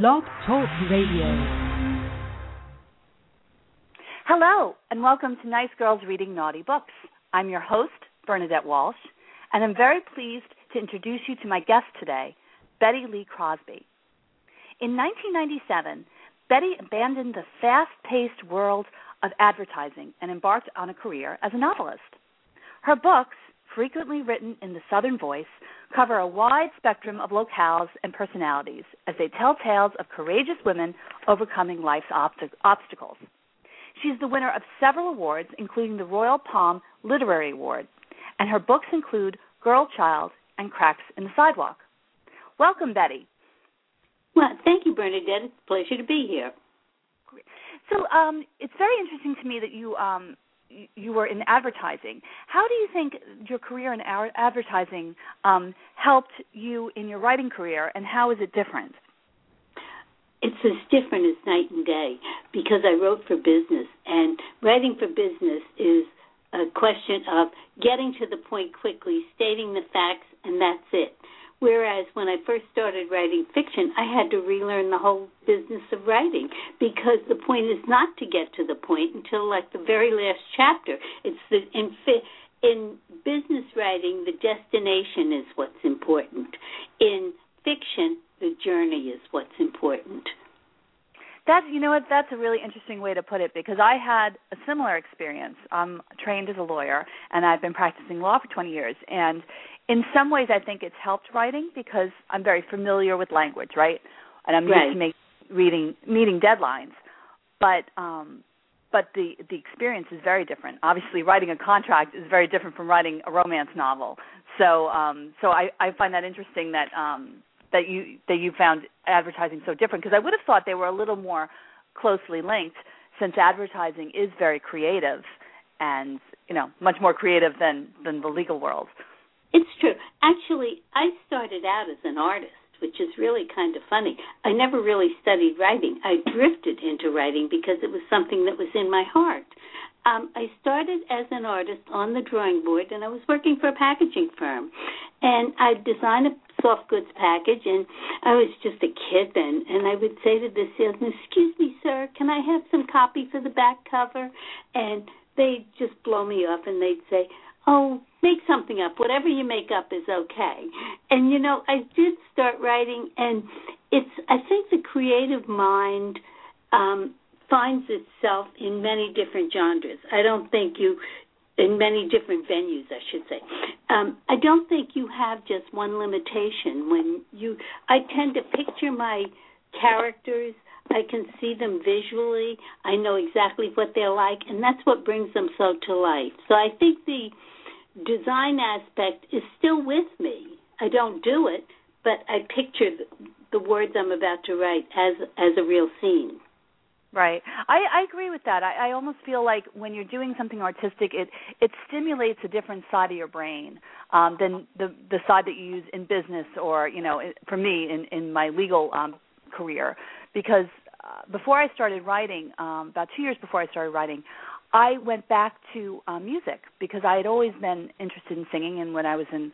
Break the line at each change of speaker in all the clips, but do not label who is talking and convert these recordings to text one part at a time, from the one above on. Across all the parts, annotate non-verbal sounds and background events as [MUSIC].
Blog Talk Radio.
Hello, and welcome to Nice Girls Reading Naughty Books. I'm your host, Bernadette Walsh, and I'm very pleased to introduce you to my guest today, Bette Lee Crosby. In 1997, Bette abandoned the fast paced world of advertising and embarked on a career as a novelist. Her books, frequently written in the Southern voice, cover a wide spectrum of locales and personalities as they tell tales of courageous women overcoming life's obstacles. She's the winner of several awards, including the Royal Palm Literary Award, and her books include Girl Child and Cracks in the Sidewalk. Welcome, Bette.
Well, thank you, Bernadette. It's a pleasure to be here.
So, um, it's very interesting to me that you um, you were in advertising. How do you think your career in advertising um, helped you in your writing career, and how is it different?
It's as different as night and day because I wrote for business, and writing for business is a question of getting to the point quickly, stating the facts, and that's it. Whereas when I first started writing fiction, I had to relearn the whole business of writing because the point is not to get to the point until like the very last chapter. It's the in in business writing, the destination is what's important. In fiction, the journey is what's important.
That's you know what that's a really interesting way to put it because I had a similar experience. I'm trained as a lawyer and I've been practicing law for 20 years and in some ways I think it's helped writing because I'm very familiar with language, right? And I'm
right.
used to make, reading meeting deadlines. But um but the the experience is very different. Obviously, writing a contract is very different from writing a romance novel. So um so I I find that interesting that um that you that you found advertising so different because I would have thought they were a little more closely linked since advertising is very creative and you know much more creative than than the legal world.
It's true. Actually, I started out as an artist, which is really kind of funny. I never really studied writing. I drifted into writing because it was something that was in my heart. Um, I started as an artist on the drawing board, and I was working for a packaging firm. And I designed a soft goods package, and I was just a kid then. And I would say to the salesman, "Excuse me, sir, can I have some copy for the back cover?" And they'd just blow me off, and they'd say, oh, make something up. Whatever you make up is okay. And you know, I did start writing, and it's. I think the creative mind um, finds itself in many different genres. I don't think you. In many different venues, I should say. Um, I don't think you have just one limitation. When you, I tend to picture my characters I can see them visually. I know exactly what they're like, and that's what brings them so to life. So I think the design aspect is still with me. I don't do it, but I picture the, words I'm about to write as as a real scene.
Right. I, I agree with that. I, I almost feel like when you're doing something artistic, it it stimulates a different side of your brain um, than the the side that you use in business or you know, for me in in my legal um, career. Because uh, before I started writing, um, about two years before I started writing, I went back to uh, music because I had always been interested in singing, and when I was in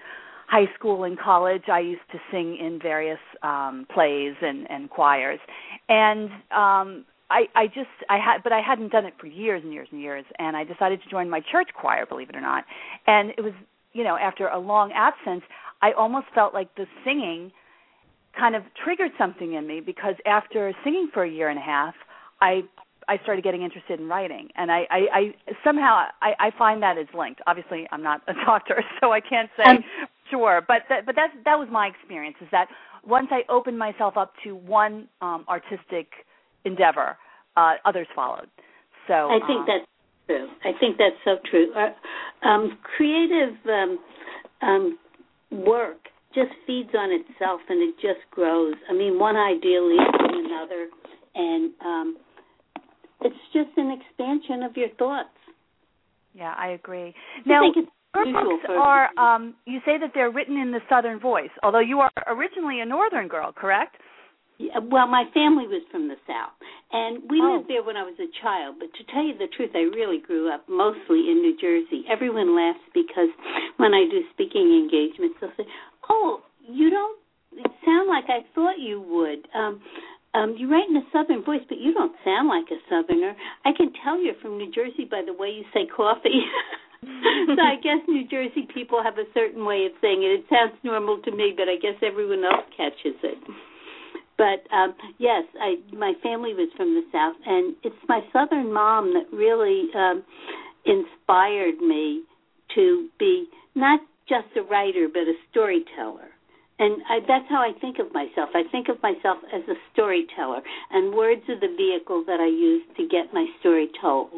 high school and college, I used to sing in various um, plays and, and choirs, and um, I, I just I had, but I hadn't done it for years and years and years, and I decided to join my church choir, believe it or not, and it was you know after a long absence, I almost felt like the singing kind of triggered something in me because after singing for a year and a half, I I started getting interested in writing, and I, I, I somehow I, I find that is linked. Obviously, I'm not a [LAUGHS] doctor, so I can't say um, sure, but that, but that's that was my experience. Is that once I opened myself up to one um, artistic endeavor, uh, others followed. So
I think
um,
that's true. I think that's so true. Uh, um, creative um, um, work just feeds on itself, and it just grows. I mean, one idea leads to another, and um, it's just an expansion of your thoughts.
Yeah, I agree.
I
now,
your
books are um, you say that they're written in the Southern voice, although you are originally a Northern girl, correct?
Yeah, well, my family was from the South, and we
oh.
lived there when I was a child. But to tell you the truth, I really grew up mostly in New Jersey. Everyone laughs because when I do speaking engagements, they'll say, "Oh, you don't sound like I thought you would." Um, um, you write in a southern voice, but you don't sound like a southerner. I can tell you're from New Jersey by the way you say coffee. [LAUGHS] so I [LAUGHS] guess New Jersey people have a certain way of saying it. It sounds normal to me, but I guess everyone else catches it. But um yes, I my family was from the south and it's my southern mom that really um inspired me to be not just a writer but a storyteller. And I, that's how I think of myself. I think of myself as a storyteller, and words are the vehicle that I use to get my story told.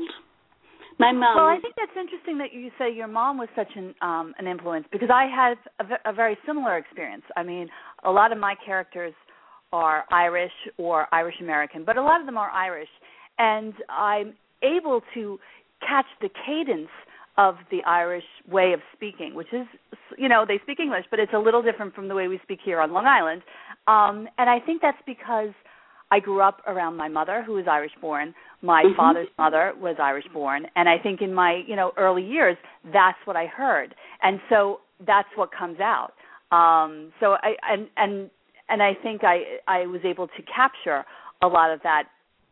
My mom.
Well, I think that's interesting that you say your mom was such an um an influence because I had a, a very similar experience. I mean, a lot of my characters are Irish or Irish American, but a lot of them are Irish, and I'm able to catch the cadence of the Irish way of speaking, which is, you know, they speak English, but it's a little different from the way we speak here on Long Island. Um, and I think that's because I grew up around my mother, who was Irish born. My mm-hmm. father's mother was Irish born, and I think in my you know early years, that's what I heard, and so that's what comes out. Um, so I and and and I think I I was able to capture a lot of that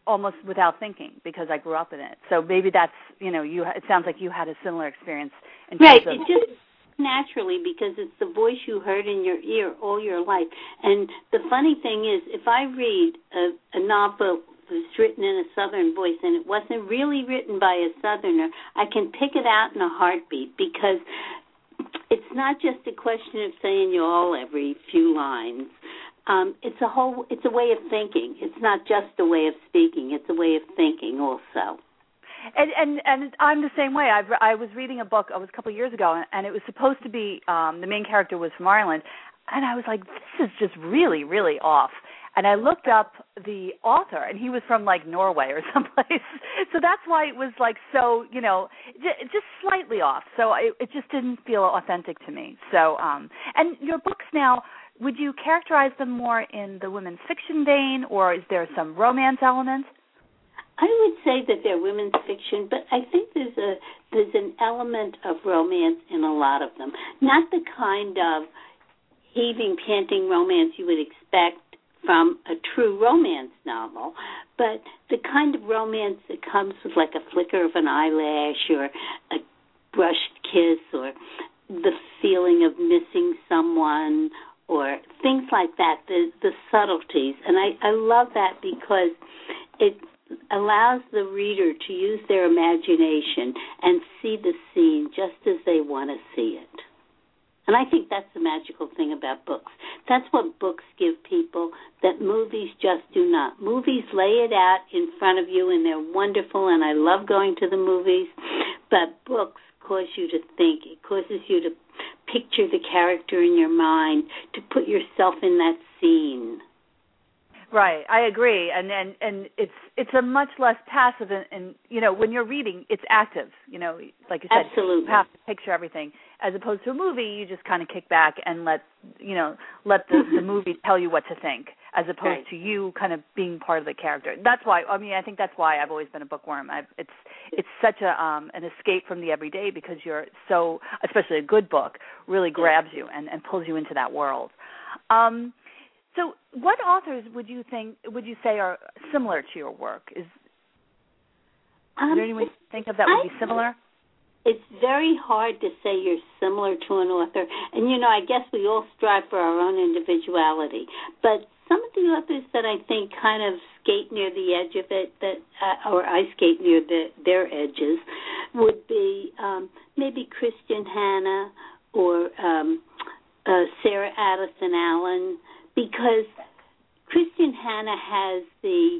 almost without thinking because I grew up in it. So maybe that's you know you. It sounds like you had a similar experience. In
right. Of, it just naturally because it's the voice you heard in your ear all your life. And the funny thing is, if I read a, a novel that's written in a Southern voice and it wasn't really written by a Southerner, I can pick it out in a heartbeat because it's not just a question of saying y'all every few lines. Um, it's a whole. It's a way of thinking. It's not just a way of speaking. It's a way of thinking also
and and and I'm the same way. I I was reading a book it was a couple of years ago, and it was supposed to be um the main character was from Ireland, and I was like, this is just really really off. And I looked up the author, and he was from like Norway or [LAUGHS] someplace. so that's why it was like so, you know, j- just slightly off. So I, it just didn't feel authentic to me. So, um, and your books now, would you characterize them more in the women's fiction vein, or is there some romance element?
I would say that they're women's fiction, but I think there's a there's an element of romance in a lot of them. Not the kind of heaving, panting romance you would expect from a true romance novel, but the kind of romance that comes with like a flicker of an eyelash or a brushed kiss or the feeling of missing someone or things like that the the subtleties and i i love that because it allows the reader to use their imagination and see the scene just as they want to see it. And I think that's the magical thing about books. That's what books give people that movies just do not. Movies lay it out in front of you and they're wonderful and I love going to the movies, but books cause you to think. It causes you to picture the character in your mind, to put yourself in that scene.
Right, I agree, and and and it's it's a much less passive, and, and you know when you're reading, it's active. You know, like you said,
Absolutely.
you have to picture everything. As opposed to a movie, you just kind of kick back and let you know let the the [LAUGHS] movie tell you what to think, as opposed
right.
to you kind of being part of the character. That's why I mean I think that's why I've always been a bookworm. I've, it's it's such a um an escape from the everyday because you're so especially a good book really grabs you and and pulls you into that world. Um, so, what authors would you think would you say are similar to your work? Is,
um,
is there anyone you think of that would be similar?
It's very hard to say you're similar to an author, and you know, I guess we all strive for our own individuality. But some of the authors that I think kind of skate near the edge of it, that uh, or I skate near the, their edges, would be um, maybe Kristin Hannah or um, uh, Sarah Addison Allen because Kristin Hannah has the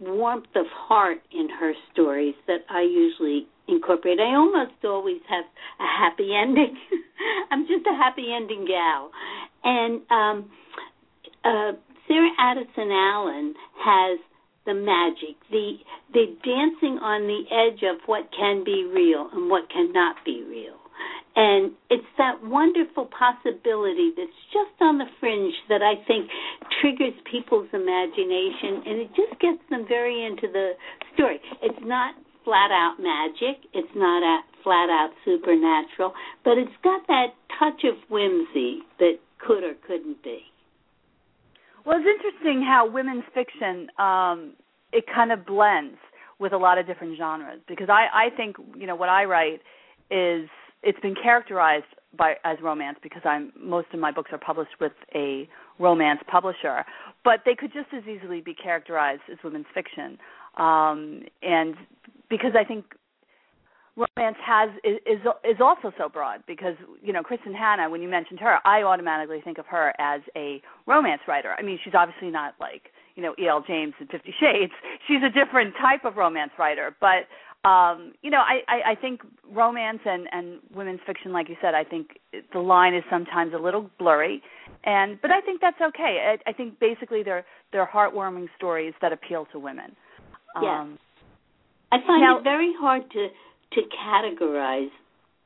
warmth of heart in her stories that I usually incorporate. I almost always have a happy ending. [LAUGHS] I'm just a happy ending gal. And um uh Sarah Addison Allen has the magic, the the dancing on the edge of what can be real and what cannot be real. And it's that wonderful possibility that's just on the fringe that I think triggers people's imagination and it just gets them very into the story. It's not flat out magic, it's not a flat out supernatural, but it's got that touch of whimsy that could or couldn't be.
Well, it's interesting how women's fiction um, it kind of blends with a lot of different genres because I I think you know what I write is it's been characterized by as romance because I'm most of my books are published with a romance publisher, but they could just as easily be characterized as women's fiction. Um, and because I think romance has is is also so broad because you know Kristin Hannah when you mentioned her I automatically think of her as a romance writer. I mean she's obviously not like you know E.L. James in Fifty Shades. [LAUGHS] She's a different type of romance writer, but um you know I, I i think romance and and women's fiction like you said i think the line is sometimes a little blurry and but i think that's okay i, I think basically they're they're heartwarming stories that appeal to women
yeah. Um, i find now, it very hard to to categorize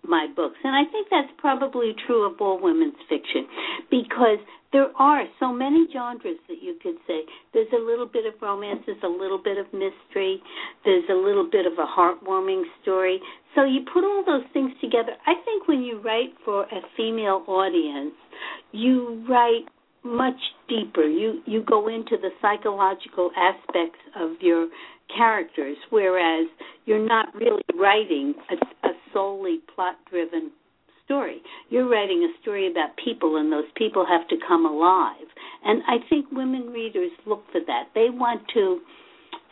my books. And I think that's probably true of all women's fiction because there are so many genres that you could say. There's a little bit of romance, there's a little bit of mystery, there's a little bit of a heartwarming story. So you put all those things together. I think when you write for a female audience, you write much deeper. You you go into the psychological aspects of your characters, whereas you're not really writing a, a solely plot driven story. You're writing a story about people, and those people have to come alive. And I think women readers look for that. They want to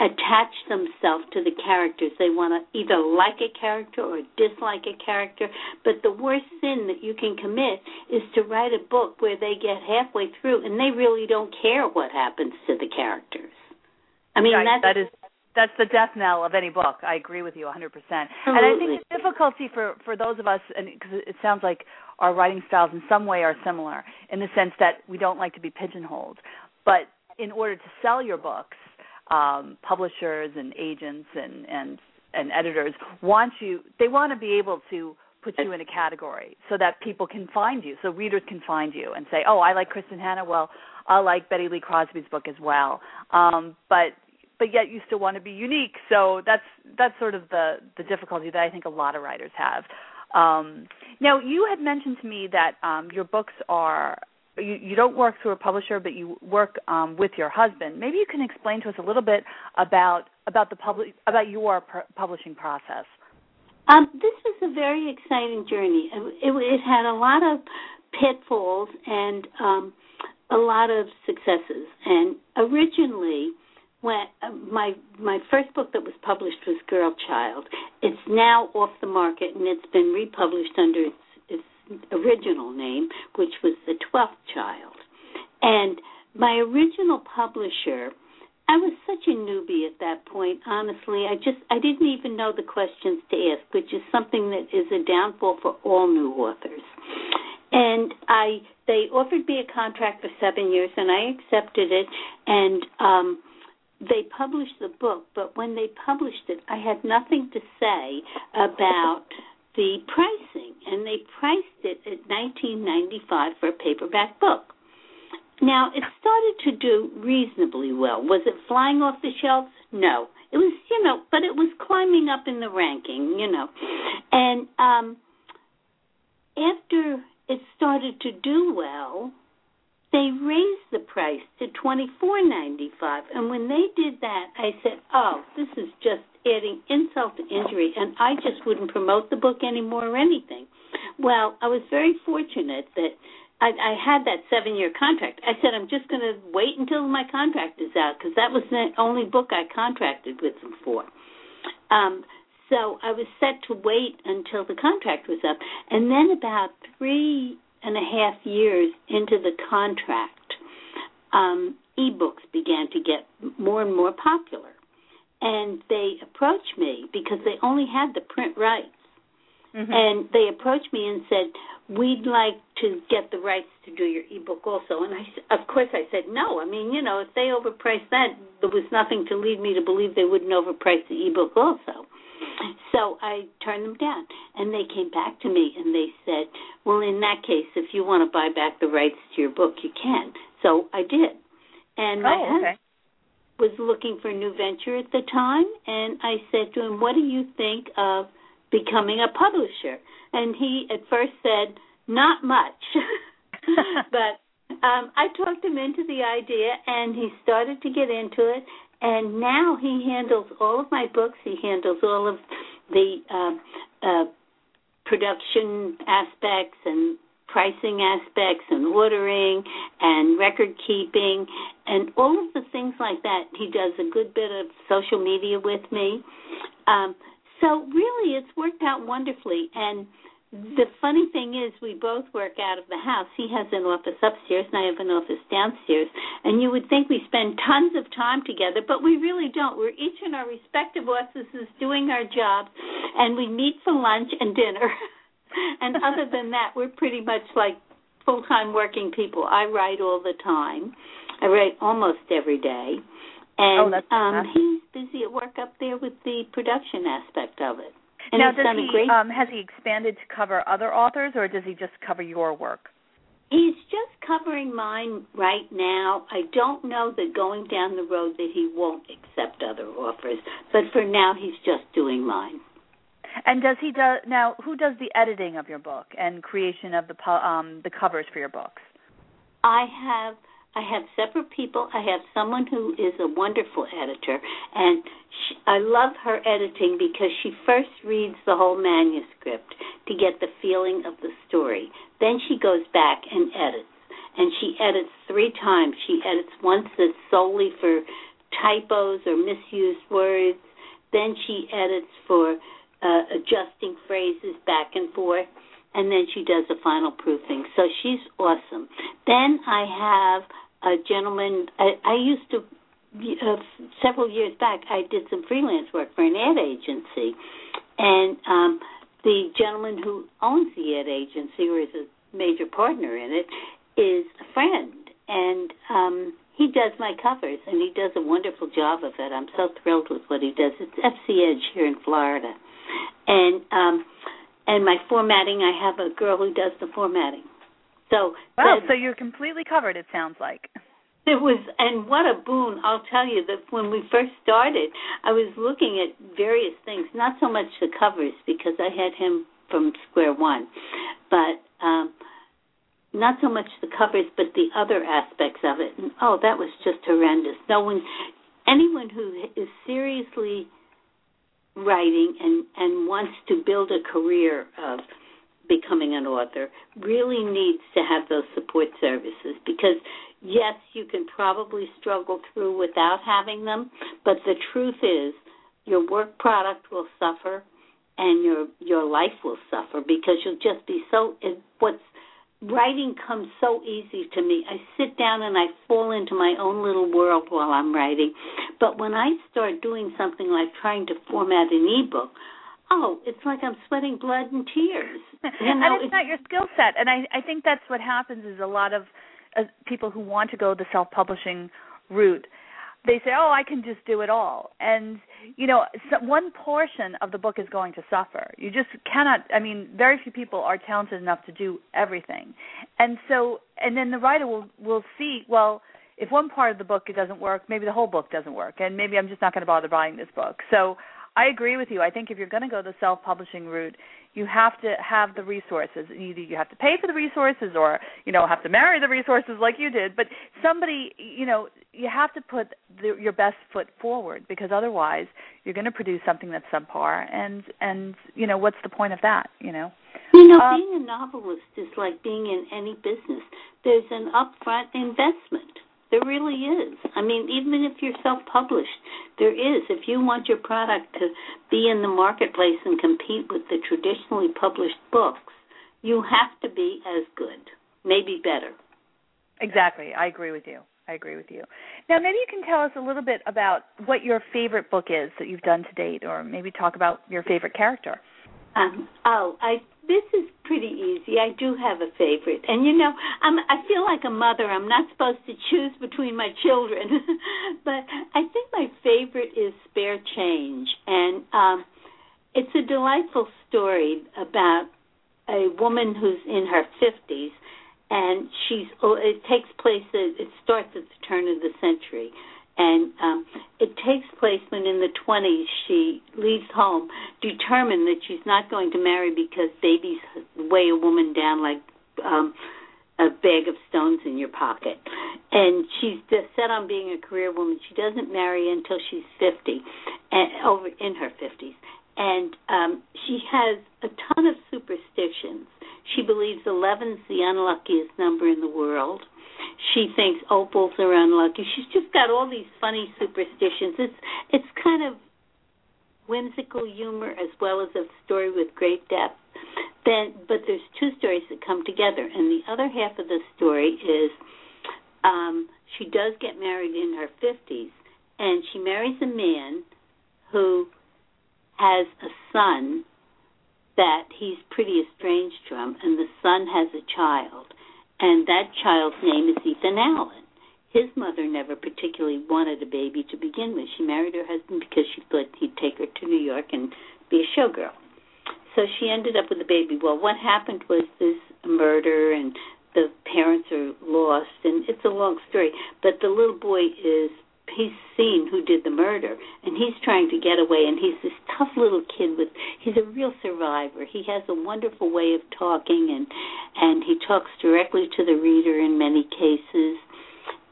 attach themselves to the characters. They want to either like a character or dislike a character. But the worst sin that you can commit is to write a book where they get halfway through and they really don't care what happens to the characters. I mean,
right,
that's,
that is that's the death knell of any book. I agree with you 100%. Absolutely. And I think the difficulty for for those of us, and because it sounds like our writing styles in some way are similar, in the sense that we don't like to be pigeonholed. But in order to sell your books, um, publishers and agents and and and editors want you. They want to be able to put you in a category so that people can find you, so readers can find you and say, "Oh, I like Kristin Hannah. Well, I like Bette Lee Crosby's book as well." Um, but but yet you still want to be unique. So that's that's sort of the the difficulty that I think a lot of writers have. Um, now, you had mentioned to me that um, your books are you, you don't work through a publisher, but you work um, with your husband. Maybe you can explain to us a little bit about about the public about your publishing process.
Um, this was a very exciting journey. It, it, had a lot of pitfalls and um, a lot of successes. And originally, when uh, my my first book that was published was Girl Child. It's now off the market and it's been republished under its, its original name, which was The Twelfth Child. And my original publisher, I was such a newbie at that point. Honestly, I just I didn't even know the questions to ask, which is something that is a downfall for all new authors. And I they offered me a contract for seven years, and I accepted it. And um, they published the book, but when they published it, I had nothing to say about the pricing, and they priced it at 19.95 for a paperback book. Now it started to do reasonably well. Was it flying off the shelves? No. It was, you know, but it was climbing up in the ranking, you know. And um after it started to do well, they raised the price to twenty four ninety five and when they did that i said oh this is just adding insult to injury and i just wouldn't promote the book anymore or anything. Well i was very fortunate that i i had that seven year contract. I said i'm just going to wait until my contract is out because that was the only book i contracted with them for. Um so i was set to wait until the contract was up. And then about three and a half years into the contract, um, ebooks began to get more and more popular. And they approached me because they only had the print rights. Mm-hmm. And they approached me and said, "We'd like to get the rights to do your ebook also." And I, of course, I said no. I mean, you know, if they overpriced that, there was nothing to lead me to believe they wouldn't overprice the ebook also. So I turned them down, and they came back to me and they said, "Well, in that case, if you want to buy back the rights to your book, you can." So I did, and my
oh, okay.
husband was looking for a new venture at the time, and I said to him, "What do you think of becoming a publisher?" And he at first said, "Not much," [LAUGHS] [LAUGHS] but um, I talked him into the idea, and he started to get into it. And now he handles all of my books. He handles all of the uh, uh, production aspects and pricing aspects and ordering and record keeping and all of the things like that. He does a good bit of social media with me. Um, so really, it's worked out wonderfully. And the funny thing is, we both work out of the house. He has an office upstairs, and I have an office downstairs. And you would think we spend tons of time together, but we really don't. We're each in our respective offices doing our jobs, and we meet for lunch and dinner. [LAUGHS] and other than that, we're pretty much like full time working people. I write all the time. I write almost every day. And
oh,
um he's busy at work up there with the production aspect of it. And
now,
does
he
great...
um, has he expanded to cover other authors, or does he just cover your work?
He's just covering mine right now. I don't know that going down the road that he won't accept other offers, but for now he's just doing mine.
And does he do now? Who does the editing of your book and creation of the um, the covers for your books?
I have I have separate people. I have someone who is a wonderful editor, and she, I love her editing because she first reads the whole manuscript to get the feeling of the story. Then she goes back and edits, and she edits three times. She edits once that's solely for typos or misused words. Then she edits for uh, adjusting phrases back and forth and then she does a final proofing. So she's awesome. Then I have a gentleman. I, I used to uh, several years back. I did some freelance work for an ad agency, and um, the gentleman who owns the ad agency or is a major partner in it is a friend, and um, he does my covers, and he does a wonderful job of it. I'm so thrilled with what he does. It's FC Edge here in Florida, and um, and my formatting. I have a girl who does the formatting. So
wow, so you're completely covered. It sounds like.
It was, and what a boon! I'll tell you that when we first started, I was looking at various things, not so much the covers because I had him from square one, but um, not so much the covers, but the other aspects of it. And oh, that was just horrendous. No one, anyone who is seriously writing and and wants to build a career of becoming an author really needs to have those support services because yes you can probably struggle through without having them but the truth is your work product will suffer and your your life will suffer because you'll just be so what's writing comes so easy to me. I sit down and I fall into my own little world while I'm writing. But when I start doing something like trying to format an ebook, oh, it's like I'm sweating blood and tears. [LAUGHS]
You know, and it's, it's not your skill set. And I I think that's what happens is a lot of uh, people who want to go the self-publishing route they say, "Oh, I can just do it all," and you know, one portion of the book is going to suffer. You just cannot. I mean, very few people are talented enough to do everything, and so, and then the writer will will see, well, if one part of the book it doesn't work, maybe the whole book doesn't work, and maybe I'm just not going to bother buying this book. So, I agree with you. I think if you're going to go the self-publishing route, you have to have the resources. Either you have to pay for the resources, or you know have to marry the resources like you did. But somebody, you know, you have to put the, your best foot forward because otherwise you're going to produce something that's subpar. And and you know what's the point of that? You know.
You know, um, being a novelist is like being in any business. There's an upfront investment there really is. I mean, even if you're self published, there is. If you want your product to be in the marketplace and compete with the traditionally published books, you have to be as good, maybe better.
Exactly. I agree with you. I agree with you. Now, maybe you can tell us a little bit about what your favorite book is that you've done to date, or maybe talk about your favorite character.
Um, oh, I this is pretty easy. I do have a favorite, and you know, I'm I feel like a mother. I'm not supposed to choose between my children, [LAUGHS] but I think my favorite is Spare Change, and um, it's a delightful story about a woman who's in her fifties, and she's. Oh, it takes place. It starts at the turn of the century and um, it takes place when in the 20s she leaves home determined that she's not going to marry because babies weigh a woman down like um, a bag of stones in your pocket. And she's set on being a career woman. She doesn't marry until she's 50, and over in her 50s. And um, she has a ton of superstitions. She believes 11's the unluckiest number in the world. She thinks opals are unlucky. She's just got all these funny superstitions. It's it's kind of whimsical humor as well as a story with great depth. Then, but there's two stories that come together, and the other half of the story is um, she does get married in her 50s, and she marries a man who has a son that he's pretty estranged from, and the son has a child, and that child's name is Ethan Allen his mother never particularly wanted a baby to begin with. She married her husband because she thought he'd take her to New York and be a showgirl. So she ended up with a baby. Well, what happened was this murder and the parents are lost and it's a long story, but the little boy is he's seen who did the murder and he's trying to get away and he's this tough little kid with he's a real survivor he has a wonderful way of talking and and he talks directly to the reader in many cases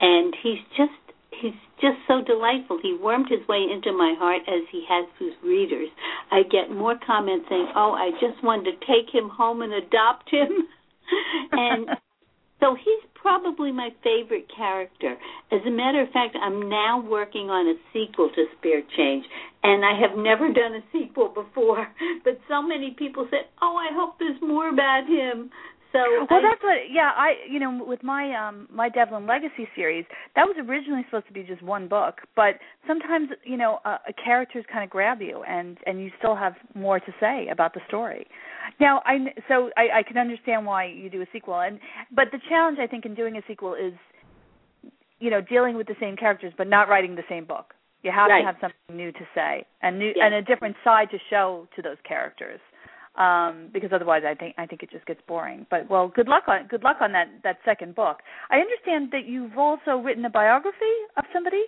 and he's just he's just so delightful. He wormed his way into my heart as he has his readers. I get more comments saying, "Oh, I just wanted to take him home and adopt him," [LAUGHS] and [LAUGHS] so he's probably my favorite character. As a matter of fact, I'm now working on a sequel to Spare Change, and I have never done a sequel before. [LAUGHS] But so many people said, "Oh, I hope there's more about him." So
well, I, that's what. Yeah, I you know with my um my Devlin Legacy series, that was originally supposed to be just one book, but sometimes you know uh, a characters kind of grab you, and and you still have more to say about the story. Now, I so I, I can understand why you do a sequel, and but the challenge I think in doing a sequel is, you know, dealing with the same characters but not writing the same book. You have
right.
to have something new to say and new
yes.
and a different side to show to those characters um, because otherwise I think I think it just gets boring. But well, good luck on good luck on that that second book. I understand that you've also written a biography of somebody.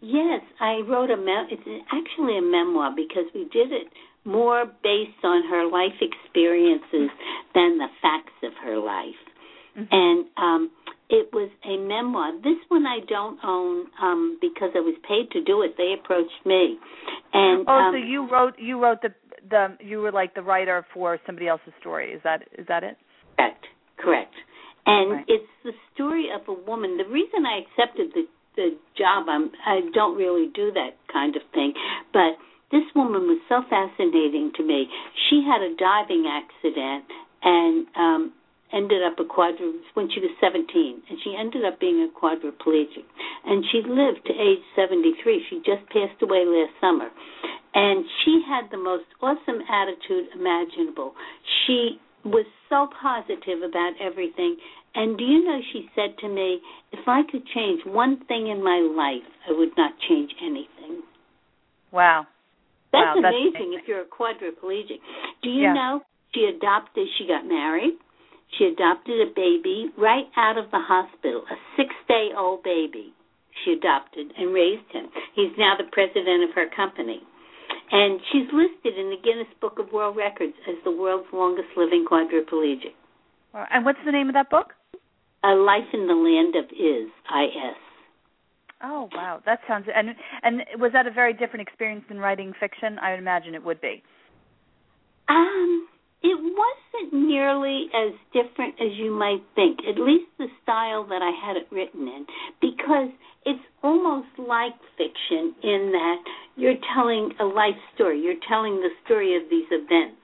Yes, I wrote a mem. It's actually a memoir because we did it more based on her life experiences than the facts of her life, mm-hmm. and um, it was a memoir. This one I don't own um, because I was paid to do it. They approached me, and
oh,
um,
so you wrote you wrote the the you were like the writer for somebody else's story. Is that is that it?
Correct. Correct. And
right.
it's the story of a woman. The reason I accepted the the job, I'm I don't really do that kind of thing, but this woman was so fascinating to me. She had a diving accident and um ended up a quadru when she was 17 and she ended up being a quadriplegic and she lived to age 73 she just passed away last summer and she had the most awesome attitude imaginable. She was so positive about everything. And do you know, she said to me, if I could change one thing in my life, I would not change anything.
Wow.
That's,
wow,
amazing,
amazing
if you're a quadriplegic. Do you
yeah.
know, she adopted, she got married, she adopted a baby right out of the hospital, a six day old baby. She adopted and raised him. He's now the president of her company. And she's listed in the Guinness Book of World Records as the world's longest living quadriplegic.
And what's the name of that book?
A Life in the Land of Is, I-S.
Oh wow, that sounds and and was that a very different experience than writing fiction? I would imagine it would be.
Um, it wasn't nearly as different as you might think. At least the style that I had it written in, because it's almost like fiction in that you're telling a life story. You're telling the story of these events.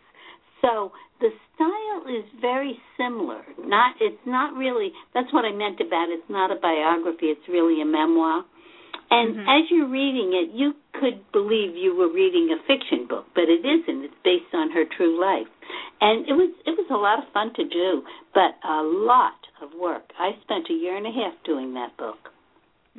So the style is very similar. Not it's not really that's what I meant about it. It's not a biography, it's really a memoir. And
mm-hmm.
as you're reading it, you could believe you were reading a fiction book, but it isn't. It's based on her true life. And it was it was a lot of fun to do, but a lot of work. I spent a year and a half doing that book.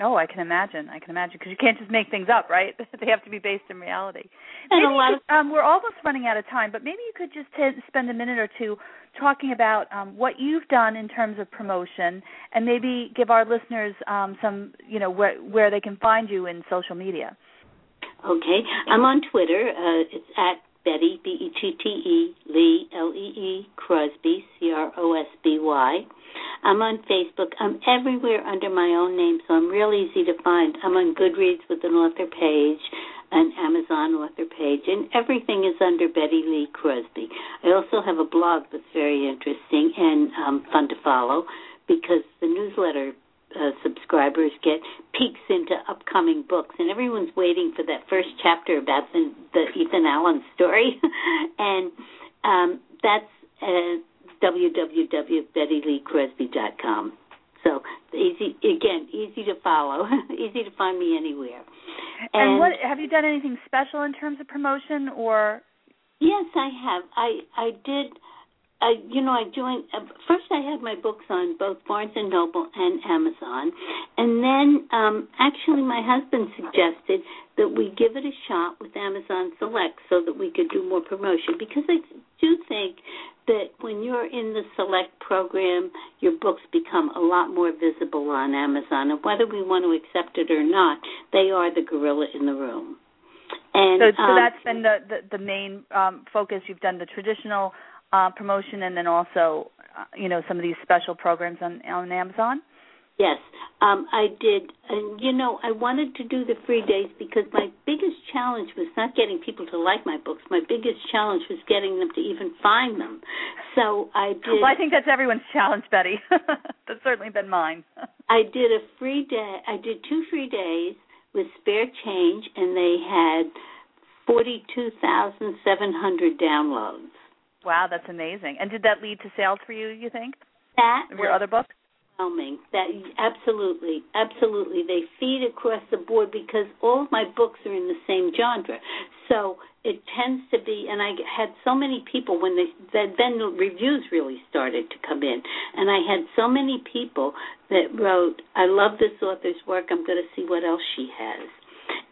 Oh, I can imagine. I can imagine because you can't just make things up, right? [LAUGHS] they have to be based in reality.
And a lot
of, um, we're almost running out of time, but maybe you could just t- spend a minute or two talking about um, what you've done in terms of promotion, and maybe give our listeners um, some, you know, where where they can find you in social media.
Okay, I'm on Twitter. Uh, it's at Bette, B E T T E, Lee, L E E, Crosby, C R O S B Y. I'm on Facebook. I'm everywhere under my own name, so I'm real easy to find. I'm on Goodreads with an author page, an Amazon author page, and everything is under Bette Lee Crosby. I also have a blog that's very interesting and um, fun to follow because the newsletter uh, subscribers get peeks into upcoming books, and everyone's waiting for that first chapter about the, the Ethan Allen story, [LAUGHS] and um, that's uh, www.betteleecrosby.com. So easy again, easy to follow, [LAUGHS] easy to find me anywhere.
And, and what have you done anything special in terms of promotion or?
Yes, I have. I I did I, you know, I joined. Uh, first, I had my books on both Barnes and Noble and Amazon, and then um, actually, my husband suggested that we give it a shot with Amazon Select so that we could do more promotion. Because I do think that when you're in the Select program, your books become a lot more visible on Amazon, and whether we want to accept it or not, they are the gorilla in the room. And
so, so
um,
that's been the the, the main um, focus. You've done the traditional uh, promotion and then also uh, you know some of these special programs on on Amazon?
Yes, um, I did. And you know, I wanted to do the free days because my biggest challenge was not getting people to like my books. My biggest challenge was getting them to even find them. So I did.
Well, I think that's everyone's challenge, Bette. [LAUGHS] that's certainly been mine. [LAUGHS]
I did a free day. I did two free days with spare change, and they had forty-two thousand seven hundred downloads.
Wow, that's amazing. And did that lead to sales for you? You think?
That
of your other books?
Overwhelming. That absolutely, absolutely. They feed across the board because all of my books are in the same genre. So it tends to be, and I had so many people when they then the reviews really started to come in, and I had so many people that wrote, "I love this author's work. I'm going to see what else she has."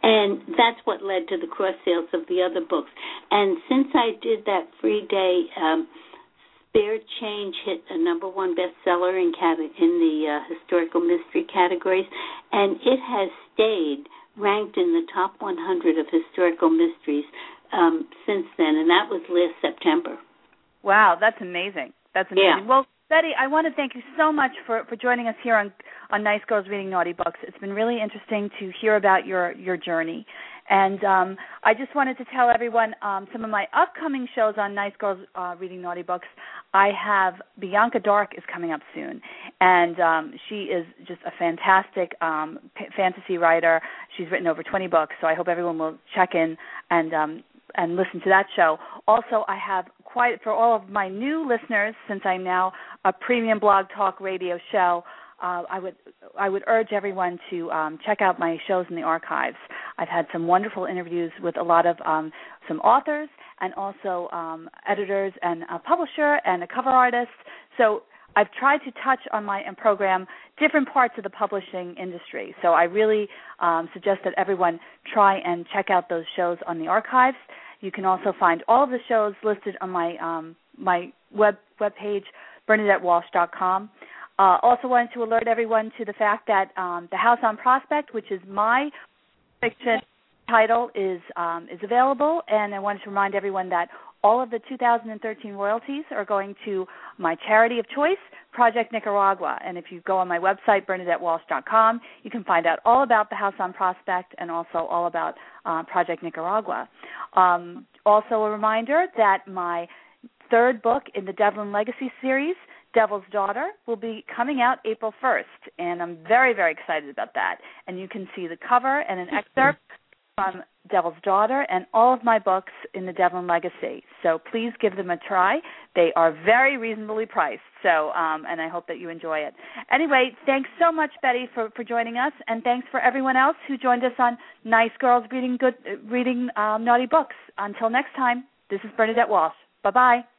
And that's what led to the cross sales of the other books. And since I did that free day, um, Spare Change hit a number one bestseller in cat- in the uh, historical mystery categories, and it has stayed ranked in the top 100 of historical mysteries um, since then, and that was last September.
Wow, that's amazing. That's amazing.
Yeah.
Well, Bette, I want to thank you so much for, for joining us here on, on Nice Girls Reading Naughty Books. It's been really interesting to hear about your, your journey. And um, I just wanted to tell everyone um, some of my upcoming shows on Nice Girls uh, Reading Naughty Books. I have Bianca D'Arc is coming up soon, and um, she is just a fantastic um, p- fantasy writer. She's written over 20 books, so I hope everyone will check in and um, and listen to that show. Also, I have quite for all of my new listeners, since I'm now a premium blog talk radio show. Uh, I would I would urge everyone to um, check out my shows in the archives. I've had some wonderful interviews with a lot of um, some authors and also um, editors and a publisher and a cover artist. So I've tried to touch on my program different parts of the publishing industry. So I really um, suggest that everyone try and check out those shows on the archives. You can also find all of the shows listed on my um, my web web page, BernadetteWalsh.com. Uh, also wanted to alert everyone to the fact that um, the House on Prospect, which is my fiction title, is um, is available, and I wanted to remind everyone that all of the 2013 royalties are going to my charity of choice, Project Nicaragua. And if you go on my website, BernadetteWalsh.com, you can find out all about the House on Prospect and also all about uh, Project Nicaragua. Um, also, a reminder that my third book in the Devlin Legacy series, Devil's Daughter, will be coming out April 1st, and I'm very, very excited about that. And you can see the cover and an [LAUGHS] excerpt from Devil's Daughter and all of my books in the Devlin Legacy. So please give them a try. They are very reasonably priced. So, um, and I hope that you enjoy it. Anyway, thanks so much, Bette, for, for joining us, and thanks for everyone else who joined us on Nice Girls Reading Good, Reading um, Naughty Books. Until next time, this is Bernadette Walsh. Bye bye.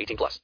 18 plus.